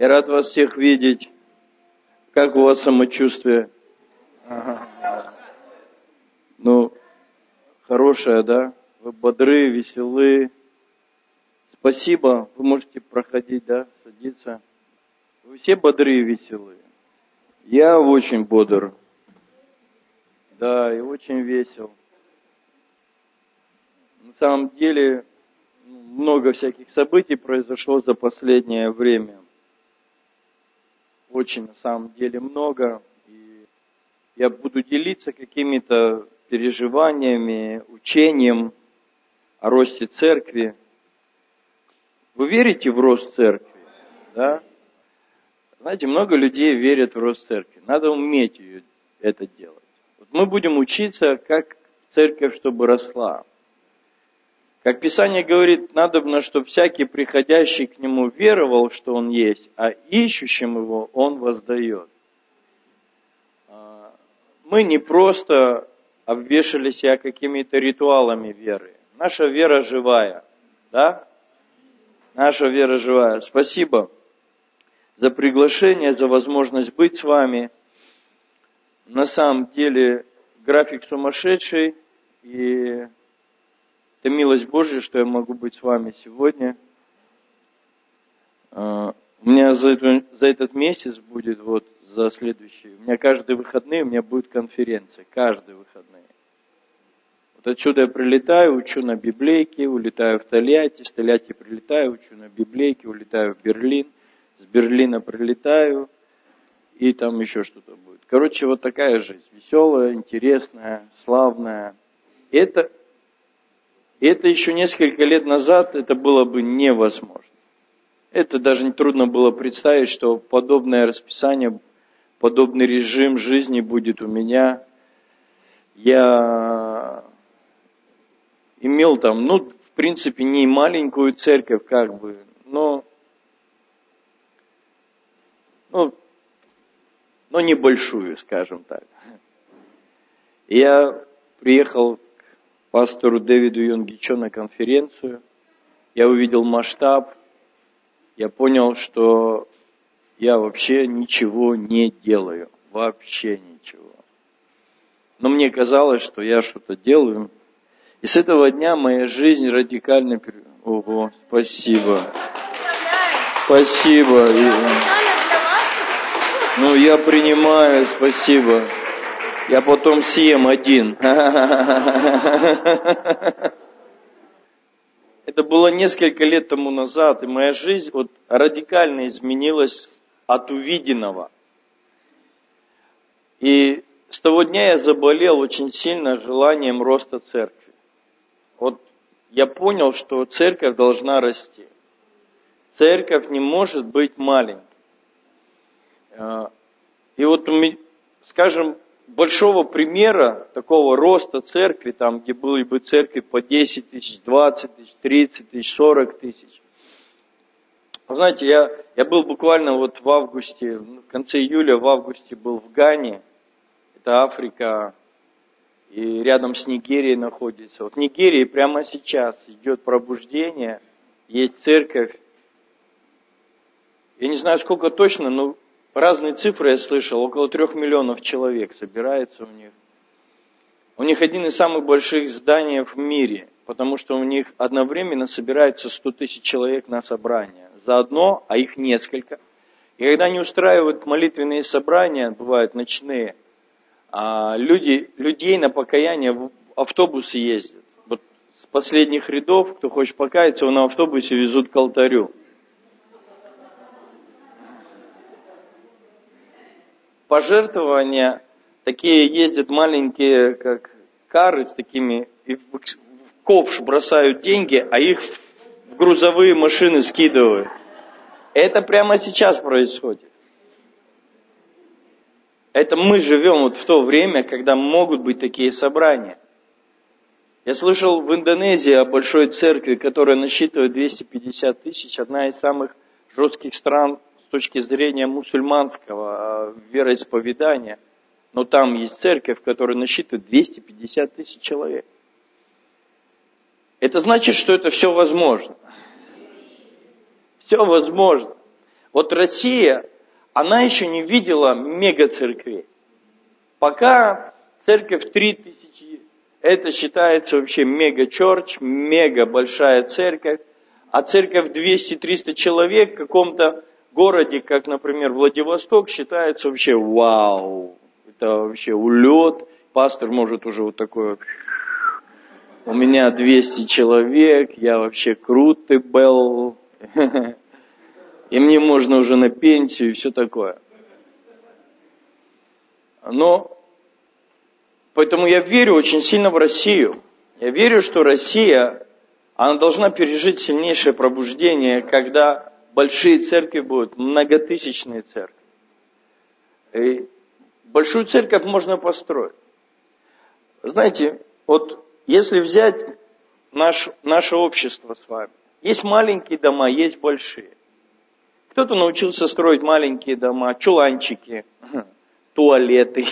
Я рад вас всех видеть. Как у вас самочувствие? Ага. Ну, хорошее, да? Вы бодры, веселы. Спасибо. Вы можете проходить, да, садиться. Вы все бодры и веселые. Я очень бодр. Да, и очень весел. На самом деле, ну, много всяких событий произошло за последнее время. Очень, на самом деле, много. И я буду делиться какими-то переживаниями, учением о росте церкви. Вы верите в рост церкви? Да? Знаете, много людей верят в рост церкви. Надо уметь ее, это делать. Вот мы будем учиться, как церковь, чтобы росла. Как Писание говорит, надо, чтобы всякий приходящий к Нему веровал, что Он есть, а ищущим Его Он воздает. А, мы не просто обвешали себя какими-то ритуалами веры. Наша вера живая. Да? Наша вера живая. Спасибо за приглашение, за возможность быть с вами. На самом деле график сумасшедший, и это милость Божья, что я могу быть с вами сегодня. А, у меня за, за этот месяц будет, вот за следующий, у меня каждые выходные у меня будет конференция, каждые выходные. Вот отсюда я прилетаю, учу на библейке, улетаю в Тольятти, с Тольятти прилетаю, учу на библейке, улетаю в Берлин – с Берлина прилетаю, и там еще что-то будет. Короче, вот такая жизнь. Веселая, интересная, славная. Это, это еще несколько лет назад это было бы невозможно. Это даже не трудно было представить, что подобное расписание, подобный режим жизни будет у меня. Я имел там, ну, в принципе, не маленькую церковь, как бы, но ну, но небольшую, скажем так. Я приехал пастору Дэвиду Йонгичо на конференцию, я увидел масштаб, я понял, что я вообще ничего не делаю, вообще ничего. Но мне казалось, что я что-то делаю. И с этого дня моя жизнь радикально... Ого, спасибо. Спасибо. Ну, я принимаю, спасибо. Я потом съем один. Это было несколько лет тому назад, и моя жизнь вот радикально изменилась от увиденного. И с того дня я заболел очень сильно желанием роста церкви. Вот я понял, что церковь должна расти. Церковь не может быть маленькой. А, и вот, скажем, большого примера такого роста церкви, там, где были бы церкви по 10 тысяч, 20 тысяч, 30 тысяч, 40 тысяч. знаете, я, я был буквально вот в августе, в конце июля, в августе был в Гане, это Африка, и рядом с Нигерией находится. Вот в Нигерии прямо сейчас идет пробуждение, есть церковь. Я не знаю, сколько точно, но Разные цифры я слышал, около трех миллионов человек собирается у них. У них один из самых больших зданий в мире, потому что у них одновременно собирается 100 тысяч человек на собрание. Заодно, а их несколько. И когда они устраивают молитвенные собрания, бывают ночные, а люди, людей на покаяние в автобусы ездят. Вот с последних рядов, кто хочет покаяться, его на автобусе везут к алтарю. Пожертвования, такие ездят маленькие, как кары с такими, и в ковш бросают деньги, а их в грузовые машины скидывают. Это прямо сейчас происходит. Это мы живем вот в то время, когда могут быть такие собрания. Я слышал в Индонезии о большой церкви, которая насчитывает 250 тысяч, одна из самых жестких стран точки зрения мусульманского а, вероисповедания, но там есть церковь, которая насчитывает 250 тысяч человек. Это значит, что это все возможно. Все возможно. Вот Россия, она еще не видела мега-церквей. Пока церковь 3000, это считается вообще мега-чорч, мега большая церковь. А церковь 200-300 человек в каком-то городе, как, например, Владивосток, считается вообще вау. Это вообще улет. Пастор может уже вот такой у меня 200 человек, я вообще крутый был, и мне можно уже на пенсию и все такое. Но, поэтому я верю очень сильно в Россию. Я верю, что Россия, она должна пережить сильнейшее пробуждение, когда большие церкви будут, многотысячные церкви. И большую церковь можно построить. Знаете, вот если взять наш, наше общество с вами, есть маленькие дома, есть большие. Кто-то научился строить маленькие дома, чуланчики, туалеты.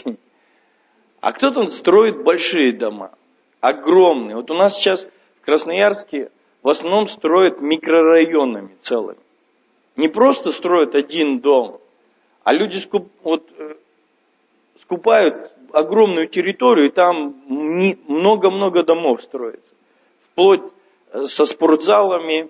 А кто-то строит большие дома, огромные. Вот у нас сейчас в Красноярске в основном строят микрорайонами целыми. Не просто строят один дом, а люди скуп, вот, э, скупают огромную территорию, и там много-много домов строится. Вплоть э, со спортзалами,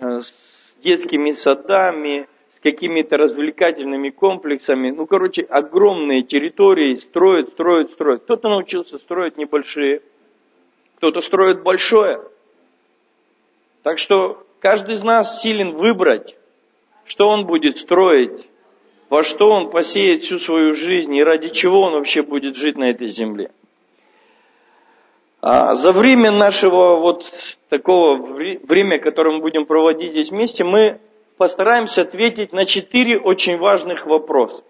э, с детскими садами, с какими-то развлекательными комплексами. Ну, короче, огромные территории строят, строят, строят. Кто-то научился строить небольшие, кто-то строит большое. Так что каждый из нас силен выбрать, что он будет строить во что он посеет всю свою жизнь и ради чего он вообще будет жить на этой земле. А за время нашего вот такого время, которое мы будем проводить здесь вместе, мы постараемся ответить на четыре очень важных вопроса.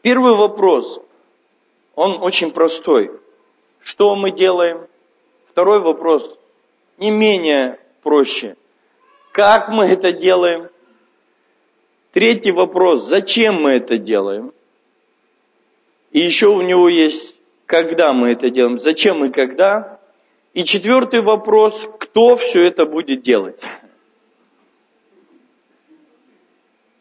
Первый вопрос, он очень простой. Что мы делаем? Второй вопрос, не менее проще. Как мы это делаем? Третий вопрос, зачем мы это делаем? И еще у него есть, когда мы это делаем, зачем и когда? И четвертый вопрос, кто все это будет делать?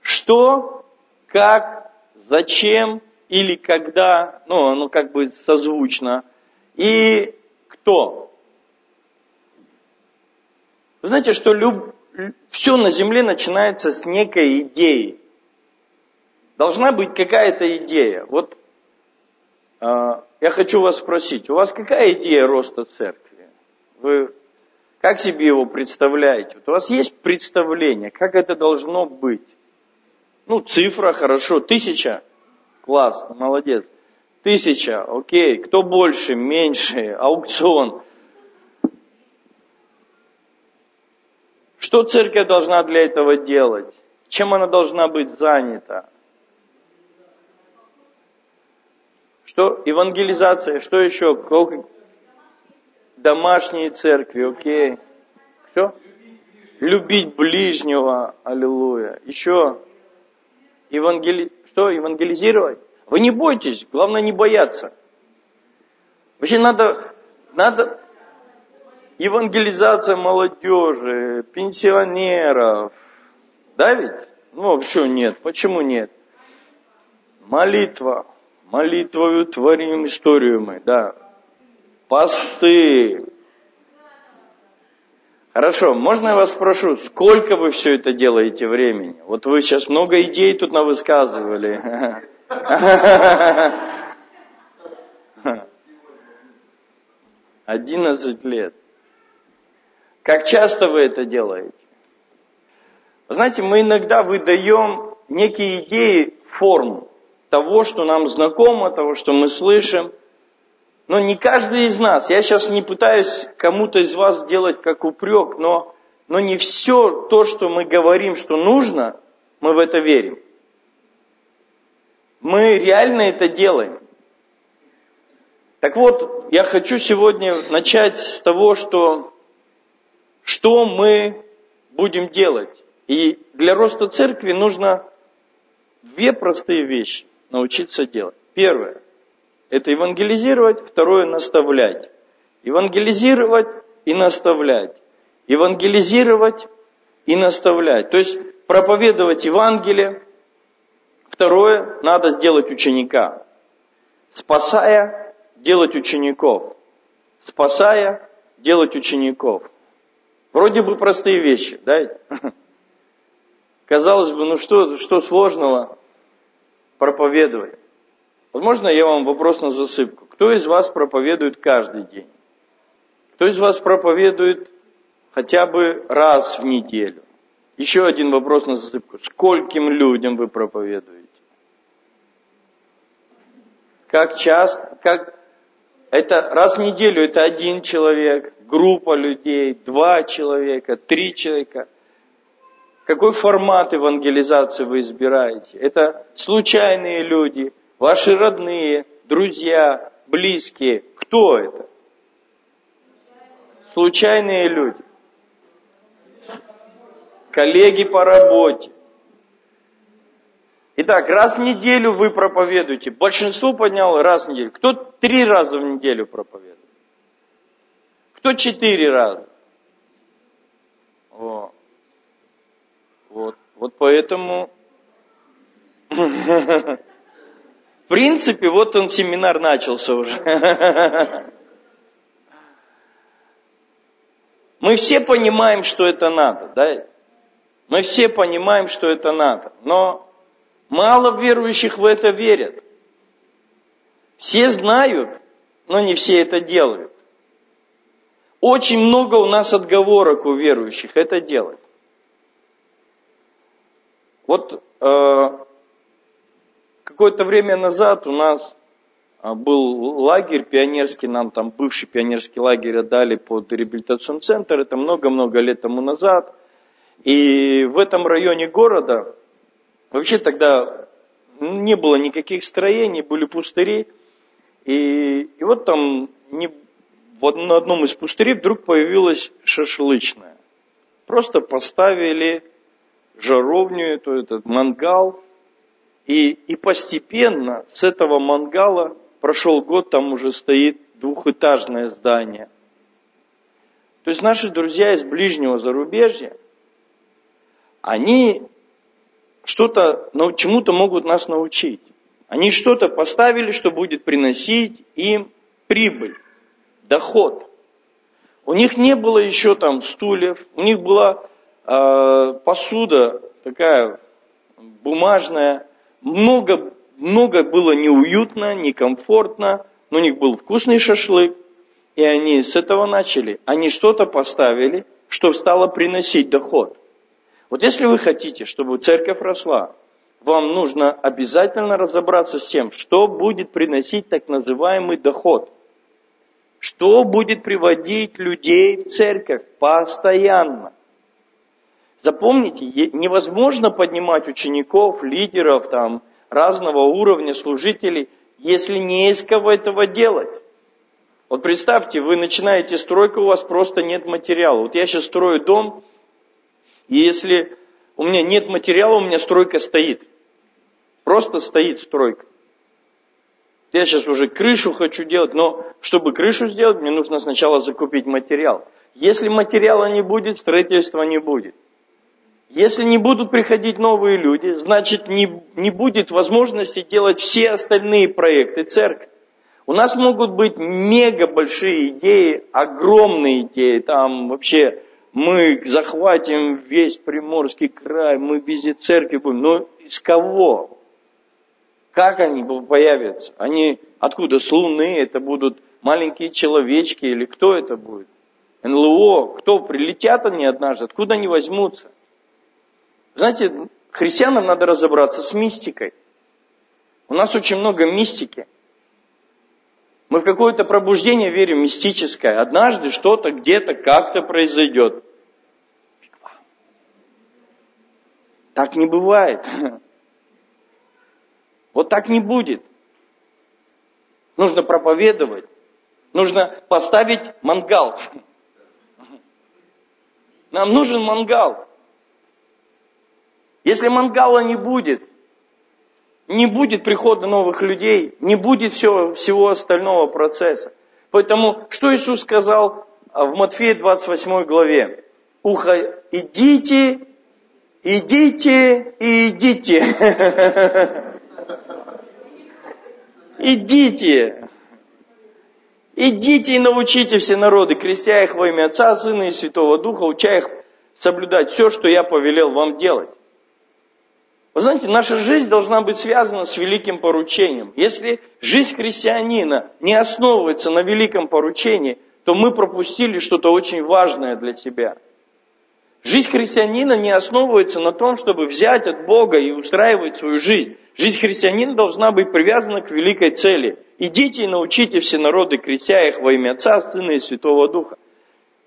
Что, как, зачем или когда, ну, оно как бы созвучно, и кто? Вы знаете, что люб, все на земле начинается с некой идеи. Должна быть какая-то идея. Вот э, я хочу вас спросить, у вас какая идея роста церкви? Вы как себе его представляете? Вот у вас есть представление, как это должно быть? Ну, цифра, хорошо, тысяча, классно, молодец. Тысяча, окей, кто больше, меньше, аукцион. Что церковь должна для этого делать? Чем она должна быть занята? Что? Евангелизация, что еще? Домашние церкви, окей. Что? Любить ближнего, аллилуйя. Еще? Евангели... Что? Евангелизировать? Вы не бойтесь, главное не бояться. Вообще надо, надо, евангелизация молодежи, пенсионеров. Да ведь? Ну, а что нет? Почему нет? Молитва. Молитвою творим историю мы, да. Посты. Хорошо, можно я вас спрошу, сколько вы все это делаете времени? Вот вы сейчас много идей тут навысказывали. Одиннадцать лет. Как часто вы это делаете? Знаете, мы иногда выдаем некие идеи форму того, что нам знакомо, того, что мы слышим. Но не каждый из нас, я сейчас не пытаюсь кому-то из вас сделать как упрек, но, но не все то, что мы говорим, что нужно, мы в это верим. Мы реально это делаем. Так вот, я хочу сегодня начать с того, что что мы будем делать. И для роста церкви нужно две простые вещи научиться делать. Первое – это евангелизировать, второе – наставлять. Евангелизировать и наставлять. Евангелизировать и наставлять. То есть проповедовать Евангелие. Второе, надо сделать ученика. Спасая, делать учеников. Спасая, делать учеников. Вроде бы простые вещи, да? Казалось бы, ну что, что сложного проповедовать? Возможно, я вам вопрос на засыпку. Кто из вас проповедует каждый день? Кто из вас проповедует хотя бы раз в неделю? Еще один вопрос на засыпку. Скольким людям вы проповедуете? Как часто, как это раз в неделю это один человек, группа людей, два человека, три человека. Какой формат евангелизации вы избираете? Это случайные люди, ваши родные, друзья, близкие. Кто это? Случайные люди. Коллеги по работе. Итак, раз в неделю вы проповедуете. Большинство подняло раз в неделю. Кто три раза в неделю проповедует? Кто четыре раза? О. Вот. Вот поэтому... В принципе, вот он семинар начался уже. Мы все понимаем, что это надо, да? Мы все понимаем, что это надо. Но Мало верующих в это верят. Все знают, но не все это делают. Очень много у нас отговорок у верующих это делать. Вот э, какое-то время назад у нас э, был лагерь пионерский, нам там бывший пионерский лагерь отдали под реабилитационный центр, это много-много лет тому назад. И в этом районе города Вообще тогда не было никаких строений, были пустыри. И, и вот там не, вот на одном из пустырей вдруг появилась шашлычная. Просто поставили жаровню, то этот мангал. И, и постепенно с этого мангала прошел год, там уже стоит двухэтажное здание. То есть наши друзья из ближнего зарубежья, они что-то, ну, чему-то могут нас научить. Они что-то поставили, что будет приносить им прибыль, доход. У них не было еще там стульев, у них была э, посуда такая бумажная, много, много было неуютно, некомфортно, но у них был вкусный шашлык, и они с этого начали. Они что-то поставили, что стало приносить доход. Вот если вы хотите, чтобы церковь росла, вам нужно обязательно разобраться с тем, что будет приносить так называемый доход. Что будет приводить людей в церковь постоянно. Запомните, невозможно поднимать учеников, лидеров, там, разного уровня служителей, если не из кого этого делать. Вот представьте, вы начинаете стройку, у вас просто нет материала. Вот я сейчас строю дом, и если у меня нет материала, у меня стройка стоит. Просто стоит стройка. Я сейчас уже крышу хочу делать, но чтобы крышу сделать, мне нужно сначала закупить материал. Если материала не будет, строительства не будет. Если не будут приходить новые люди, значит не, не будет возможности делать все остальные проекты церкви. У нас могут быть мега большие идеи, огромные идеи, там вообще мы захватим весь Приморский край, мы везде церкви будем. Но из кого? Как они появятся? Они откуда? С Луны? Это будут маленькие человечки или кто это будет? НЛО? Кто? Прилетят они однажды? Откуда они возьмутся? Знаете, христианам надо разобраться с мистикой. У нас очень много мистики. Мы в какое-то пробуждение верим мистическое. Однажды что-то где-то как-то произойдет. Так не бывает. Вот так не будет. Нужно проповедовать. Нужно поставить мангал. Нам нужен мангал. Если мангала не будет, не будет прихода новых людей, не будет всего, всего остального процесса. Поэтому, что Иисус сказал в Матфея 28 главе? Ухо, идите идите и идите. Идите. Идите и научите все народы, крестя их во имя Отца, Сына и Святого Духа, уча их соблюдать все, что я повелел вам делать. Вы знаете, наша жизнь должна быть связана с великим поручением. Если жизнь христианина не основывается на великом поручении, то мы пропустили что-то очень важное для себя. Жизнь христианина не основывается на том, чтобы взять от Бога и устраивать свою жизнь. Жизнь христианина должна быть привязана к великой цели. Идите и научите все народы, крестя их во имя Отца, Сына и Святого Духа.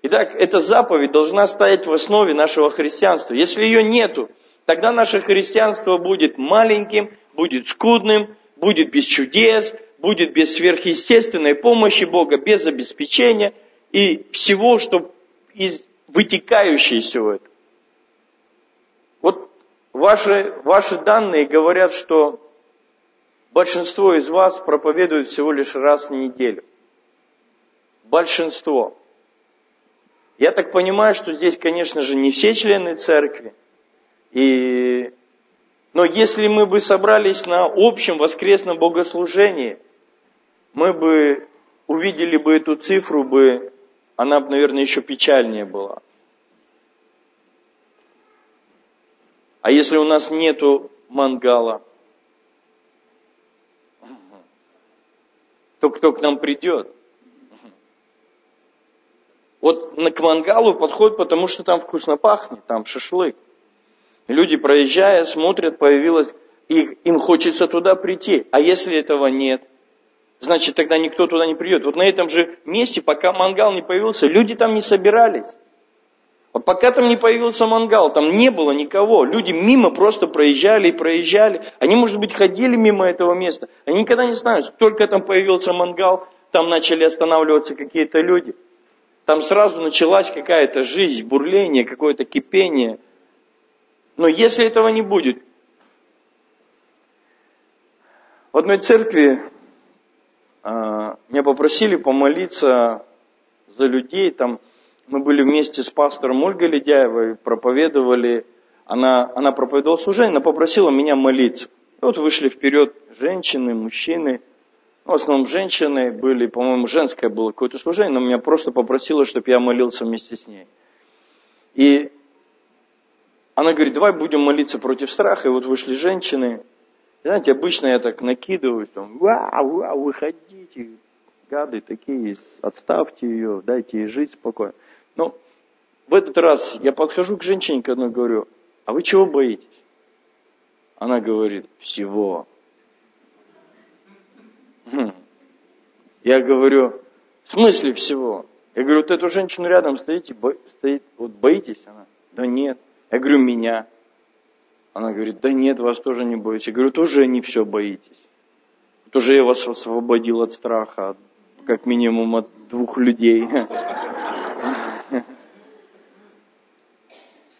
Итак, эта заповедь должна стоять в основе нашего христианства. Если ее нету, тогда наше христианство будет маленьким, будет скудным, будет без чудес, будет без сверхъестественной помощи Бога, без обеспечения и всего, что из, вытекающее из всего этого. Вот ваши, ваши данные говорят, что большинство из вас проповедует всего лишь раз в неделю. Большинство. Я так понимаю, что здесь, конечно же, не все члены церкви. И... Но если мы бы собрались на общем воскресном богослужении, мы бы увидели бы эту цифру, бы, она бы, наверное, еще печальнее была. А если у нас нету мангала, то кто к нам придет? Вот к мангалу подходит, потому что там вкусно пахнет, там шашлык. Люди, проезжая, смотрят, появилось, и им хочется туда прийти. А если этого нет, значит тогда никто туда не придет. Вот на этом же месте, пока мангал не появился, люди там не собирались. Вот пока там не появился мангал, там не было никого. Люди мимо просто проезжали и проезжали. Они, может быть, ходили мимо этого места. Они никогда не знают, только там появился мангал, там начали останавливаться какие-то люди. Там сразу началась какая-то жизнь, бурление, какое-то кипение. Но если этого не будет, в одной церкви меня попросили помолиться за людей, там мы были вместе с пастором Ольгой Ледяевой, проповедовали, она, она проповедовала служение, она попросила меня молиться. И вот вышли вперед женщины, мужчины – ну, в основном женщины были, по-моему, женское было какое-то служение, но меня просто попросила, чтобы я молился вместе с ней. И она говорит, давай будем молиться против страха. И вот вышли женщины. Знаете, обычно я так накидываюсь, там, вау, вау, выходите, гады такие, отставьте ее, дайте ей жить спокойно. Но в этот раз я подхожу к женщине, к одной говорю, а вы чего боитесь? Она говорит, всего. Хм. Я говорю, в смысле всего? Я говорю, вот эту женщину рядом стоите, бо, стоит, вот боитесь она? Да нет. Я говорю, меня. Она говорит, да нет, вас тоже не боюсь. Я говорю, тоже не все боитесь. Тоже я вас освободил от страха, как минимум от двух людей.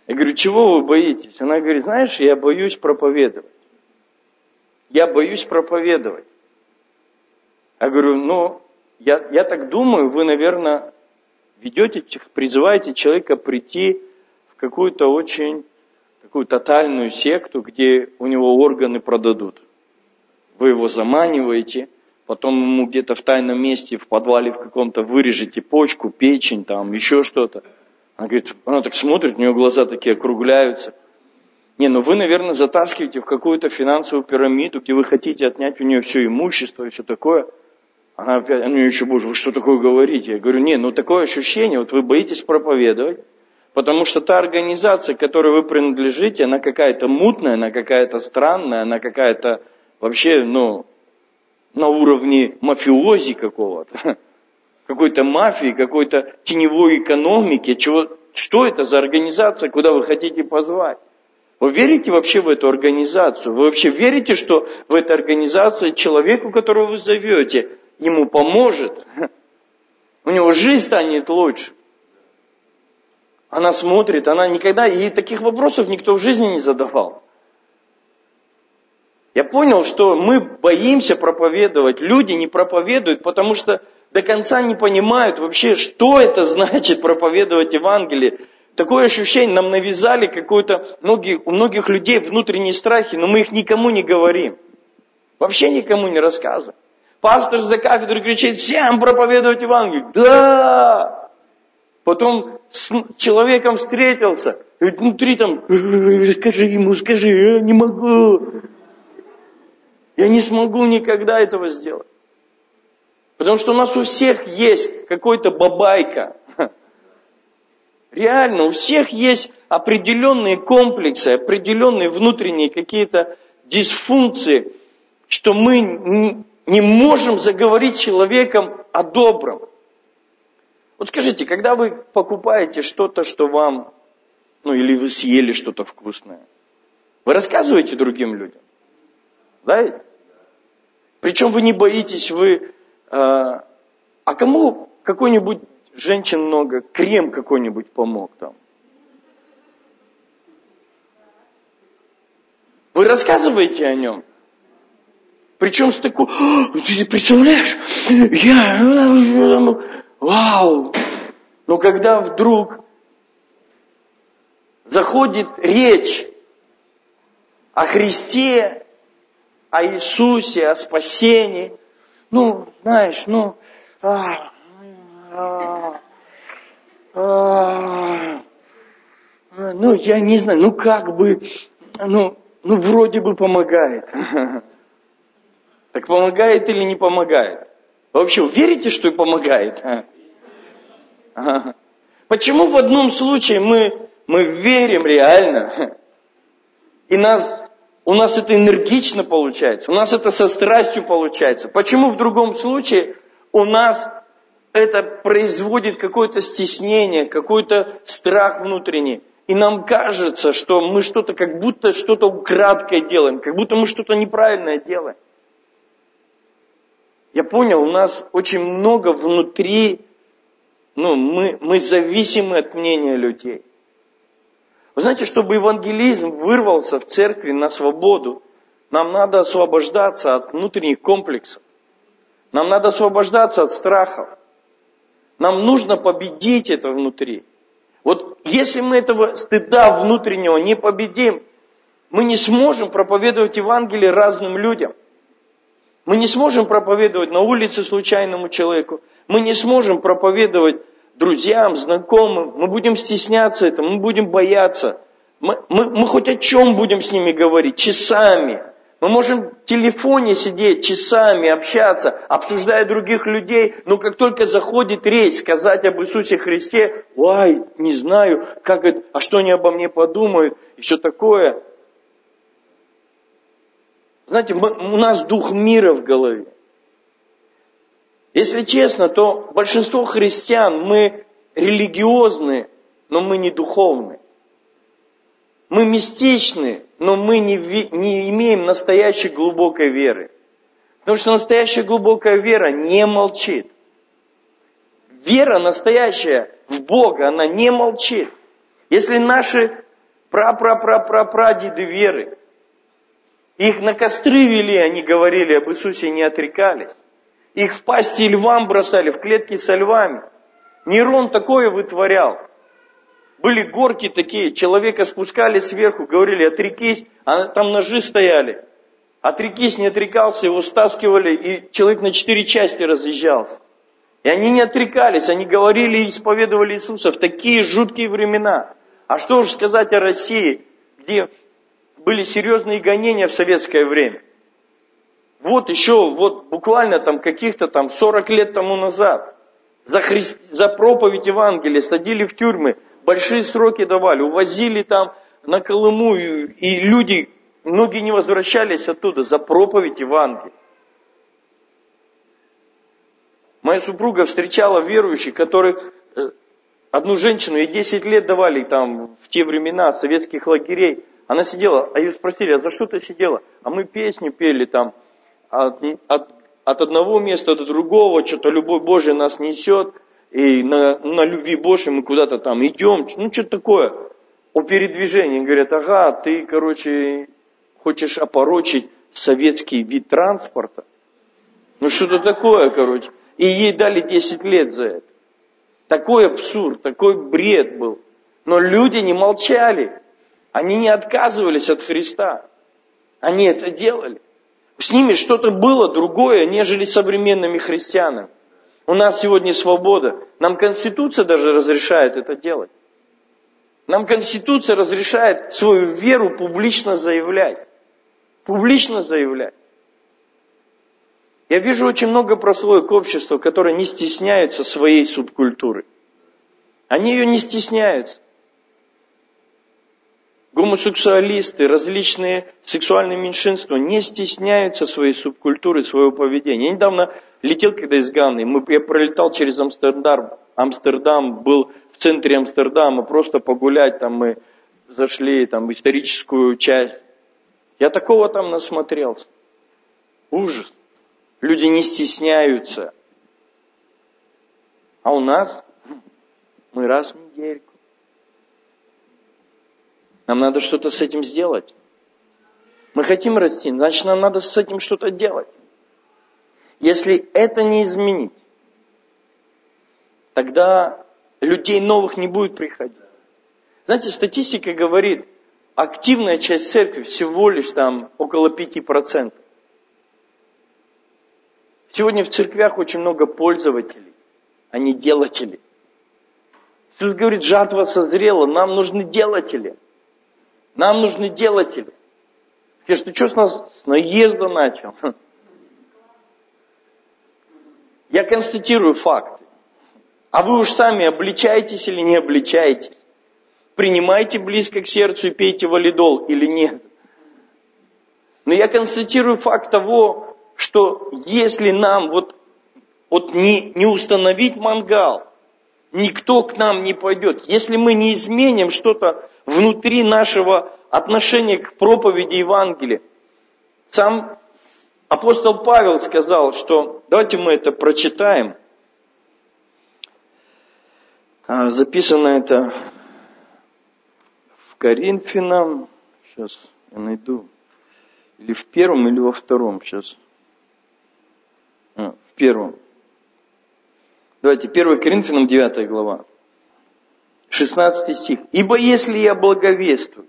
Я говорю, чего вы боитесь? Она говорит, знаешь, я боюсь проповедовать. Я боюсь проповедовать. Я говорю, ну, я, я так думаю, вы, наверное, ведете, призываете человека прийти в какую-то очень такую тотальную секту, где у него органы продадут. Вы его заманиваете, потом ему где-то в тайном месте, в подвале в каком-то вырежете почку, печень, там, еще что-то. Она говорит, она так смотрит, у нее глаза такие округляются. Не, ну вы, наверное, затаскиваете в какую-то финансовую пирамиду, где вы хотите отнять у нее все имущество и все такое – она опять, она мне еще, боже, вы что такое говорите? Я говорю, не, ну такое ощущение, вот вы боитесь проповедовать, потому что та организация, которой вы принадлежите, она какая-то мутная, она какая-то странная, она какая-то вообще, ну, на уровне мафиози какого-то, какой-то мафии, какой-то теневой экономики. Чего, что это за организация, куда вы хотите позвать? Вы верите вообще в эту организацию? Вы вообще верите, что в этой организации человеку, которого вы зовете, ему поможет, у него жизнь станет лучше. Она смотрит, она никогда, ей таких вопросов никто в жизни не задавал. Я понял, что мы боимся проповедовать, люди не проповедуют, потому что до конца не понимают вообще, что это значит проповедовать Евангелие. Такое ощущение, нам навязали какое-то, у многих людей внутренние страхи, но мы их никому не говорим. Вообще никому не рассказываем. Пастор за кафедрой кричит, всем проповедовать Евангелие. Да! Потом с человеком встретился, и внутри там, скажи ему, скажи, я не могу. Я не смогу никогда этого сделать. Потому что у нас у всех есть какой-то бабайка. Реально, у всех есть определенные комплексы, определенные внутренние какие-то дисфункции, что мы не можем заговорить человеком о добром. Вот скажите, когда вы покупаете что-то, что вам, ну или вы съели что-то вкусное, вы рассказываете другим людям? Да? Причем вы не боитесь, вы... Э, а кому какой-нибудь женщин много, крем какой-нибудь помог там? Вы рассказываете о нем? Причем с такой, ты представляешь, я, вау. Но когда вдруг заходит речь о Христе, о Иисусе, о спасении, ну, знаешь, ну, а, а, а, ну, я не знаю, ну как бы, ну, ну вроде бы помогает. Так помогает или не помогает? вообще верите, что и помогает? Почему в одном случае мы, мы верим реально, и нас, у нас это энергично получается, у нас это со страстью получается? Почему в другом случае у нас это производит какое-то стеснение, какой-то страх внутренний? И нам кажется, что мы что-то, как будто что-то украдкой делаем, как будто мы что-то неправильное делаем. Я понял, у нас очень много внутри, ну, мы, мы зависимы от мнения людей. Вы знаете, чтобы евангелизм вырвался в церкви на свободу, нам надо освобождаться от внутренних комплексов. Нам надо освобождаться от страхов. Нам нужно победить это внутри. Вот если мы этого стыда внутреннего не победим, мы не сможем проповедовать Евангелие разным людям – мы не сможем проповедовать на улице случайному человеку. Мы не сможем проповедовать друзьям, знакомым. Мы будем стесняться этого, мы будем бояться. Мы, мы, мы хоть о чем будем с ними говорить? Часами. Мы можем в телефоне сидеть часами, общаться, обсуждая других людей, но как только заходит речь сказать об Иисусе Христе, ой, не знаю, как это, а что они обо мне подумают, и все такое – знаете, мы, у нас дух мира в голове. Если честно, то большинство христиан, мы религиозны, но мы не духовны. Мы мистичны, но мы не, не имеем настоящей глубокой веры. Потому что настоящая глубокая вера не молчит. Вера настоящая в Бога, она не молчит. Если наши пра-пра-пра-пра-прадеды веры, их на костры вели, они говорили об Иисусе, не отрекались. Их в пасти львам бросали, в клетки со львами. Нерон такое вытворял. Были горки такие, человека спускали сверху, говорили, отрекись, а там ножи стояли. Отрекись, не отрекался, его стаскивали, и человек на четыре части разъезжался. И они не отрекались, они говорили и исповедовали Иисуса в такие жуткие времена. А что уж сказать о России, где были серьезные гонения в советское время. Вот еще, вот буквально там каких-то там 40 лет тому назад за, хри... за проповедь Евангелия садили в тюрьмы, большие сроки давали, увозили там на Колыму, и, и люди, многие не возвращались оттуда за проповедь Евангелия. Моя супруга встречала верующих, которые э, одну женщину, ей 10 лет давали там в те времена советских лагерей, она сидела, а ее спросили, а за что ты сидела? А мы песни пели там от, от, от одного места до другого, что-то любовь Божия нас несет, и на, на любви Божьей мы куда-то там идем, ну что-то такое. О передвижении говорят, ага, ты, короче, хочешь опорочить советский вид транспорта. Ну что-то такое, короче. И ей дали 10 лет за это. Такой абсурд, такой бред был. Но люди не молчали. Они не отказывались от Христа. Они это делали. С ними что-то было другое, нежели современными христианами. У нас сегодня свобода. Нам Конституция даже разрешает это делать. Нам Конституция разрешает свою веру публично заявлять. Публично заявлять. Я вижу очень много прослоек общества, которые не стесняются своей субкультуры. Они ее не стесняются. Гомосексуалисты, различные сексуальные меньшинства не стесняются своей субкультуры, своего поведения. Я недавно летел, когда из Ганны, мы, я пролетал через Амстердам, Амстердам, был в центре Амстердама, просто погулять, там мы зашли, там, историческую часть. Я такого там насмотрелся. Ужас. Люди не стесняются. А у нас мы раз в недельку. Нам надо что-то с этим сделать. Мы хотим расти, значит нам надо с этим что-то делать. Если это не изменить, тогда людей новых не будет приходить. Знаете, статистика говорит, активная часть церкви всего лишь там около 5%. Сегодня в церквях очень много пользователей, а не делателей. Иисус говорит, жатва созрела, нам нужны делатели. Нам нужны делатели. Скажешь, ты что с нас с наезда начал? Я констатирую факты. А вы уж сами обличаетесь или не обличаетесь. Принимайте близко к сердцу и пейте валидол или нет. Но я констатирую факт того, что если нам вот, вот не, не установить мангал, никто к нам не пойдет. Если мы не изменим что-то внутри нашего отношения к проповеди Евангелия, сам апостол Павел сказал, что давайте мы это прочитаем. А, записано это в Коринфянам. Сейчас я найду. Или в первом, или во втором. Сейчас. А, в первом. Давайте, 1 Коринфянам 9 глава, 16 стих. «Ибо если я благовествую,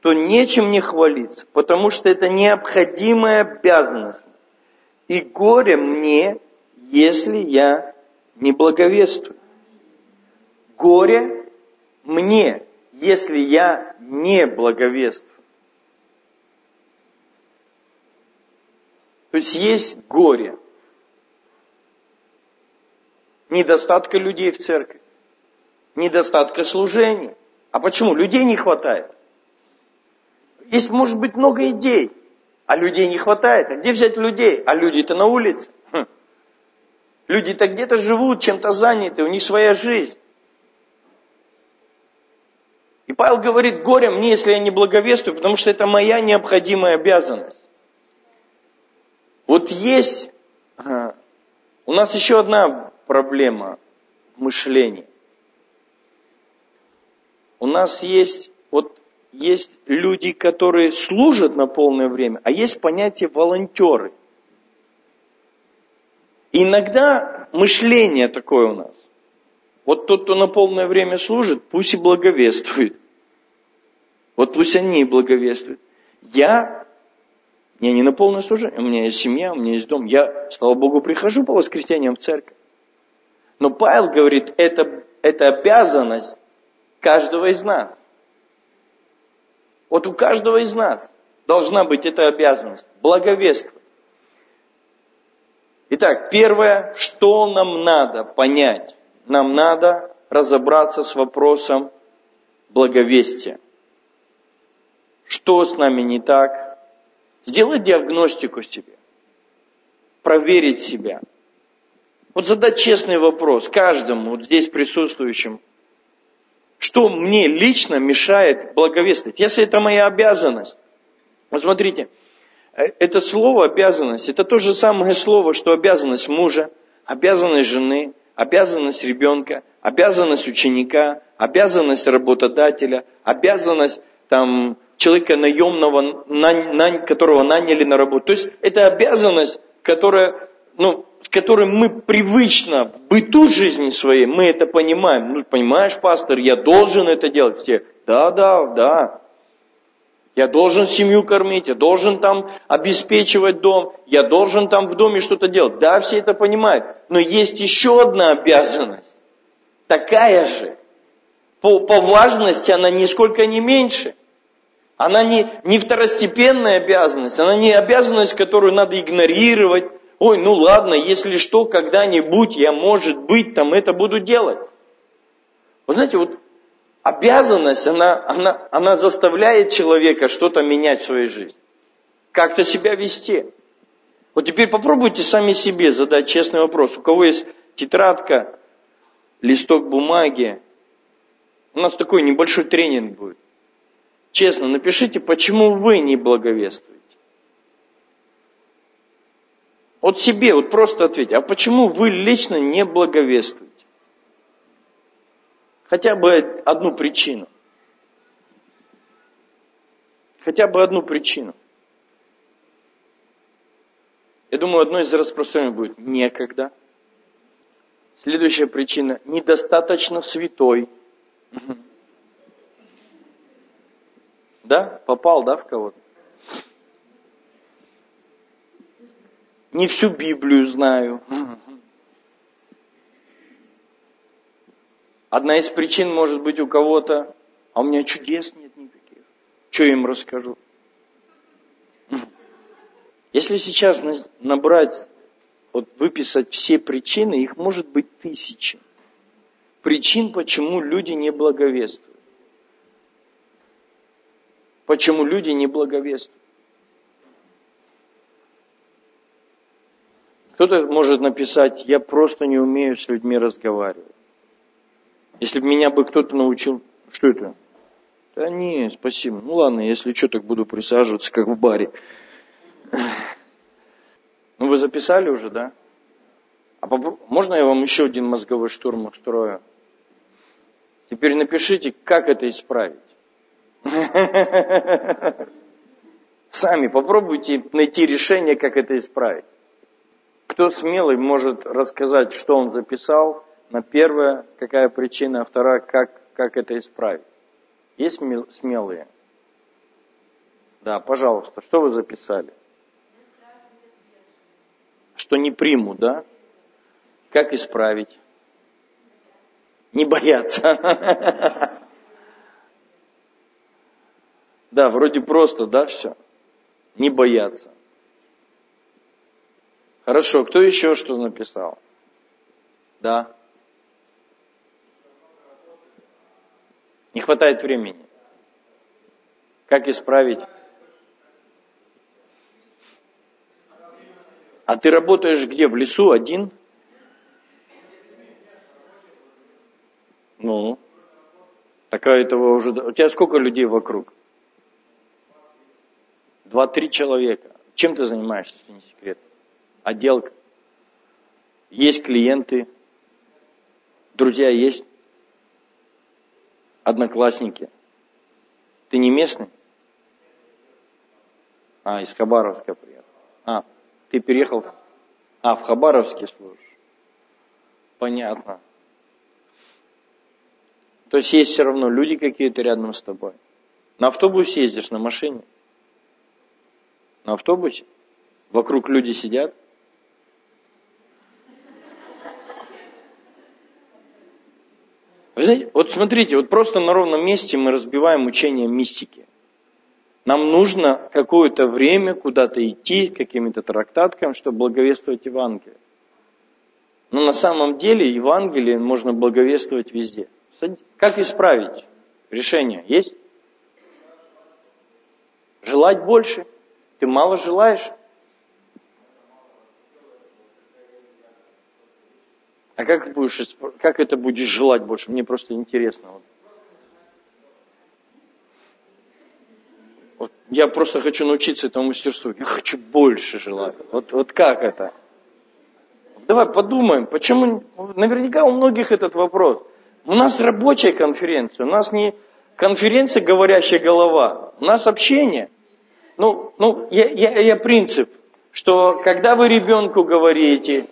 то нечем не хвалиться, потому что это необходимая обязанность. И горе мне, если я не благовествую. Горе мне, если я не благовествую. То есть есть горе – недостатка людей в церкви, недостатка служений. А почему? Людей не хватает. Есть, может быть, много идей, а людей не хватает. А где взять людей? А люди-то на улице. Хм. Люди-то где-то живут, чем-то заняты, у них своя жизнь. И Павел говорит, горе мне, если я не благовествую, потому что это моя необходимая обязанность. Вот есть, у нас еще одна проблема мышления. У нас есть, вот есть люди, которые служат на полное время, а есть понятие волонтеры. Иногда мышление такое у нас. Вот тот, кто на полное время служит, пусть и благовествует. Вот пусть они и благовествуют. Я, я не на полное служение, у меня есть семья, у меня есть дом. Я, слава Богу, прихожу по воскресеньям в церковь. Но Павел говорит, это, это обязанность каждого из нас. Вот у каждого из нас должна быть эта обязанность. Благовествовать. Итак, первое, что нам надо понять? Нам надо разобраться с вопросом благовестия. Что с нами не так? Сделать диагностику себе. Проверить себя. Вот задать честный вопрос каждому вот здесь присутствующему. Что мне лично мешает благовествовать? Если это моя обязанность. Вот смотрите, э, это слово обязанность, это то же самое слово, что обязанность мужа, обязанность жены, обязанность ребенка, обязанность ученика, обязанность работодателя, обязанность там, человека наемного, которого наняли на работу. То есть это обязанность, которая ну, с которым мы привычно в быту жизни своей, мы это понимаем. Ну, понимаешь, пастор, я должен это делать. Все, да, да, да. Я должен семью кормить, я должен там обеспечивать дом, я должен там в доме что-то делать. Да, все это понимают. Но есть еще одна обязанность. Такая же. По, по важности она нисколько не меньше. Она не, не второстепенная обязанность, она не обязанность, которую надо игнорировать, ой, ну ладно, если что, когда-нибудь я, может быть, там это буду делать. Вы знаете, вот обязанность, она, она, она заставляет человека что-то менять в своей жизни. Как-то себя вести. Вот теперь попробуйте сами себе задать честный вопрос. У кого есть тетрадка, листок бумаги, у нас такой небольшой тренинг будет. Честно, напишите, почему вы не благовествуете. Вот себе, вот просто ответьте, а почему вы лично не благовествуете? Хотя бы одну причину. Хотя бы одну причину. Я думаю, одной из распространений будет некогда. Следующая причина – недостаточно святой. Да? Попал, да, в кого-то? Не всю Библию знаю. Одна из причин может быть у кого-то, а у меня чудес нет никаких. Что я им расскажу? Если сейчас набрать, вот выписать все причины, их может быть тысячи. Причин, почему люди не благовествуют. Почему люди не благовествуют. Кто-то может написать, я просто не умею с людьми разговаривать. Если бы меня бы кто-то научил, что это? Да не, спасибо. Ну ладно, если что, так буду присаживаться, как в баре. Ну вы записали уже, да? А попро... можно я вам еще один мозговой штурм устрою? Теперь напишите, как это исправить. Сами попробуйте найти решение, как это исправить. Кто смелый может рассказать, что он записал, на первое, какая причина, а вторая, как, как это исправить. Есть смелые? Да, пожалуйста, что вы записали? Что не приму, да? Как исправить? Не бояться. Да, вроде просто, да, все. Не бояться. Хорошо, кто еще что написал? Да. Не хватает времени. Как исправить? А ты работаешь где? В лесу один? Ну, такая этого уже... У тебя сколько людей вокруг? Два-три человека. Чем ты занимаешься, если не секрет? Отделка. Есть клиенты, друзья есть, одноклассники. Ты не местный? А, из Хабаровска приехал. А, ты переехал? А, в Хабаровске служишь. Понятно. То есть есть все равно люди какие-то рядом с тобой. На автобусе ездишь, на машине? На автобусе? Вокруг люди сидят? Знаете, вот смотрите, вот просто на ровном месте мы разбиваем учение мистики. Нам нужно какое-то время куда-то идти, каким-то трактаткам, чтобы благовествовать Евангелие. Но на самом деле Евангелие можно благовествовать везде. Как исправить? Решение есть? Желать больше? Ты мало желаешь? А как, будешь, как это будешь желать больше? Мне просто интересно. Вот. Вот я просто хочу научиться этому мастерству. Я хочу больше желать. Вот, вот как это? Давай подумаем, почему... Наверняка у многих этот вопрос. У нас рабочая конференция, у нас не конференция «Говорящая голова», у нас общение. Ну, ну я, я, я принцип что когда вы ребенку говорите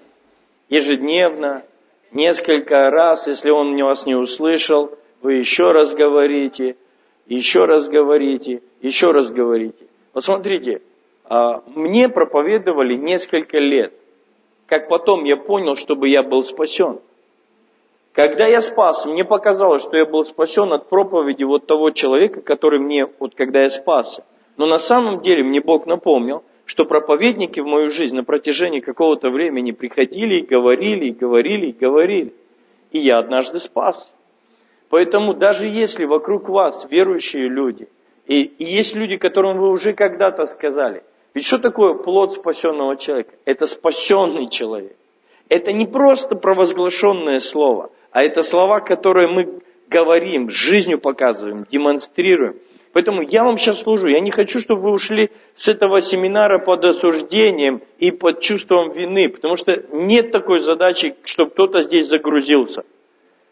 ежедневно, несколько раз, если он вас не услышал, вы еще раз говорите, еще раз говорите, еще раз говорите. Вот смотрите, а, мне проповедовали несколько лет, как потом я понял, чтобы я был спасен. Когда я спас, мне показалось, что я был спасен от проповеди вот того человека, который мне, вот когда я спасся. Но на самом деле мне Бог напомнил, что проповедники в мою жизнь на протяжении какого-то времени приходили и говорили, и говорили, и говорили. И я однажды спас. Поэтому даже если вокруг вас верующие люди, и, и есть люди, которым вы уже когда-то сказали, ведь что такое плод спасенного человека? Это спасенный человек. Это не просто провозглашенное слово, а это слова, которые мы говорим, жизнью показываем, демонстрируем. Поэтому я вам сейчас служу. Я не хочу, чтобы вы ушли с этого семинара под осуждением и под чувством вины, потому что нет такой задачи, чтобы кто-то здесь загрузился.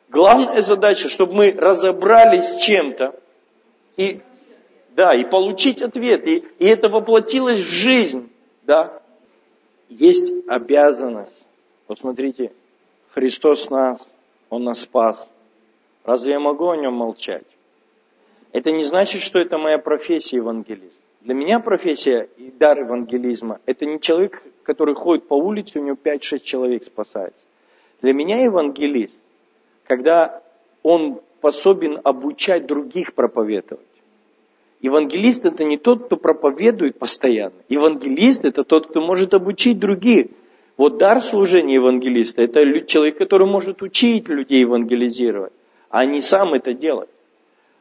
Главная задача, чтобы мы разобрались с чем-то и, да, и получить ответ. И, и это воплотилось в жизнь. Да? Есть обязанность. Вот смотрите, Христос нас, Он нас спас. Разве я могу о нем молчать? Это не значит, что это моя профессия евангелист. Для меня профессия и дар евангелизма – это не человек, который ходит по улице, у него 5-6 человек спасается. Для меня евангелист когда он способен обучать других проповедовать. Евангелист это не тот, кто проповедует постоянно. Евангелист это тот, кто может обучить других. Вот дар служения евангелиста это человек, который может учить людей евангелизировать, а не сам это делать.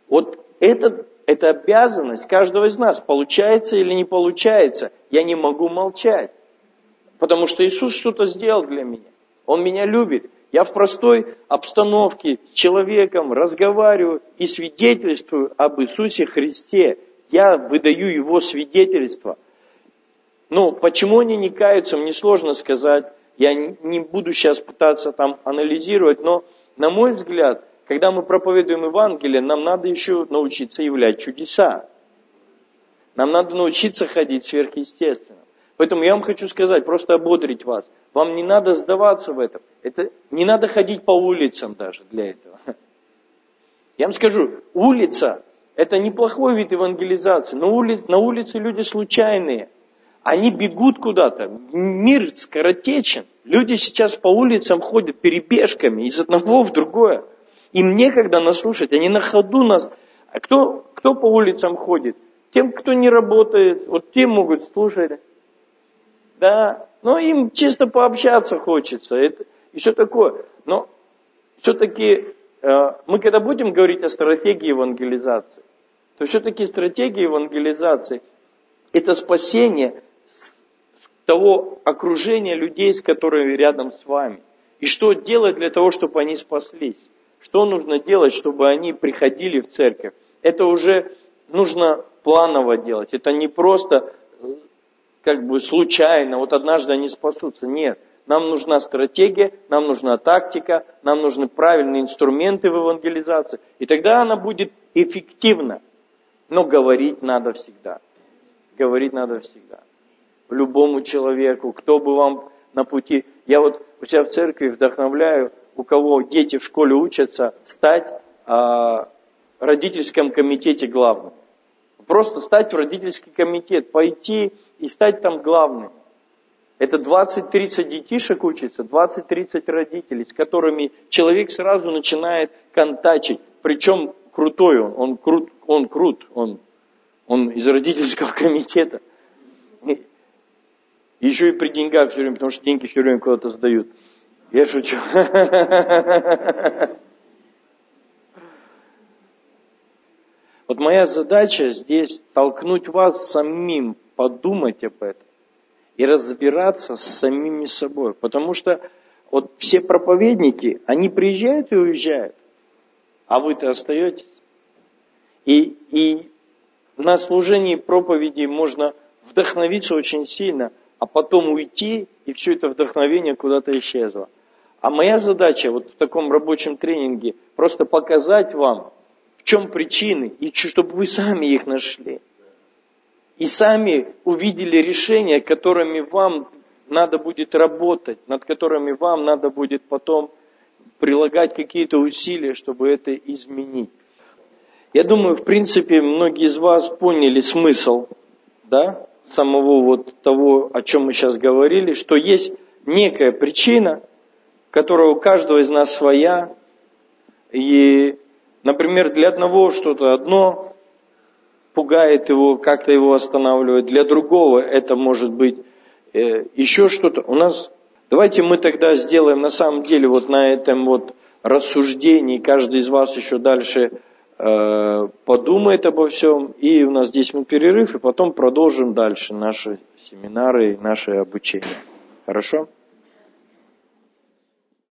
Вот это, это обязанность каждого из нас. Получается или не получается, я не могу молчать. Потому что Иисус что-то сделал для меня. Он меня любит. Я в простой обстановке с человеком разговариваю и свидетельствую об Иисусе Христе. Я выдаю Его свидетельство. Ну, почему они не каются, мне сложно сказать. Я не буду сейчас пытаться там анализировать, но, на мой взгляд, когда мы проповедуем Евангелие, нам надо еще научиться являть чудеса. Нам надо научиться ходить сверхъестественно. Поэтому я вам хочу сказать, просто ободрить вас. Вам не надо сдаваться в этом. Это, не надо ходить по улицам даже для этого. Я вам скажу, улица – это неплохой вид евангелизации. Но ули, на улице люди случайные. Они бегут куда-то. Мир скоротечен. Люди сейчас по улицам ходят перебежками из одного в другое. Им некогда нас слушать, они на ходу нас... А кто, кто по улицам ходит? Тем, кто не работает, вот те могут слушать да, но им чисто пообщаться хочется, это, и все такое. Но все-таки э, мы когда будем говорить о стратегии евангелизации, то все-таки стратегия евангелизации – это спасение того окружения людей, с которыми рядом с вами. И что делать для того, чтобы они спаслись? Что нужно делать, чтобы они приходили в церковь? Это уже нужно планово делать. Это не просто как бы случайно, вот однажды они спасутся. Нет, нам нужна стратегия, нам нужна тактика, нам нужны правильные инструменты в евангелизации. И тогда она будет эффективна. Но говорить надо всегда. Говорить надо всегда. Любому человеку, кто бы вам на пути. Я вот у себя в церкви вдохновляю, у кого дети в школе учатся, стать а, в родительском комитете главным. Просто стать в родительский комитет, пойти и стать там главным. Это 20-30 детишек учится, 20-30 родителей, с которыми человек сразу начинает контачить. Причем крутой он, он крут, он крут, он, он из родительского комитета. Еще и при деньгах все время, потому что деньги все время куда-то сдают. Я шучу. Вот моя задача здесь толкнуть вас самим подумать об этом и разбираться с самими собой. Потому что вот все проповедники, они приезжают и уезжают, а вы-то остаетесь. И, и на служении проповеди можно вдохновиться очень сильно, а потом уйти, и все это вдохновение куда-то исчезло. А моя задача вот в таком рабочем тренинге просто показать вам, в чем причины, и чтобы вы сами их нашли. и сами увидели решения, которыми вам надо будет работать, над которыми вам надо будет потом прилагать какие-то усилия, чтобы это изменить. Я думаю, в принципе, многие из вас поняли смысл да, самого вот того, о чем мы сейчас говорили, что есть некая причина, которая у каждого из нас своя, и, например, для одного что-то одно пугает его, как-то его останавливает, для другого это может быть э, еще что-то. У нас, давайте мы тогда сделаем на самом деле вот на этом вот рассуждении, каждый из вас еще дальше э, подумает обо всем, и у нас 10 минут перерыв, и потом продолжим дальше наши семинары и наше обучение. Хорошо?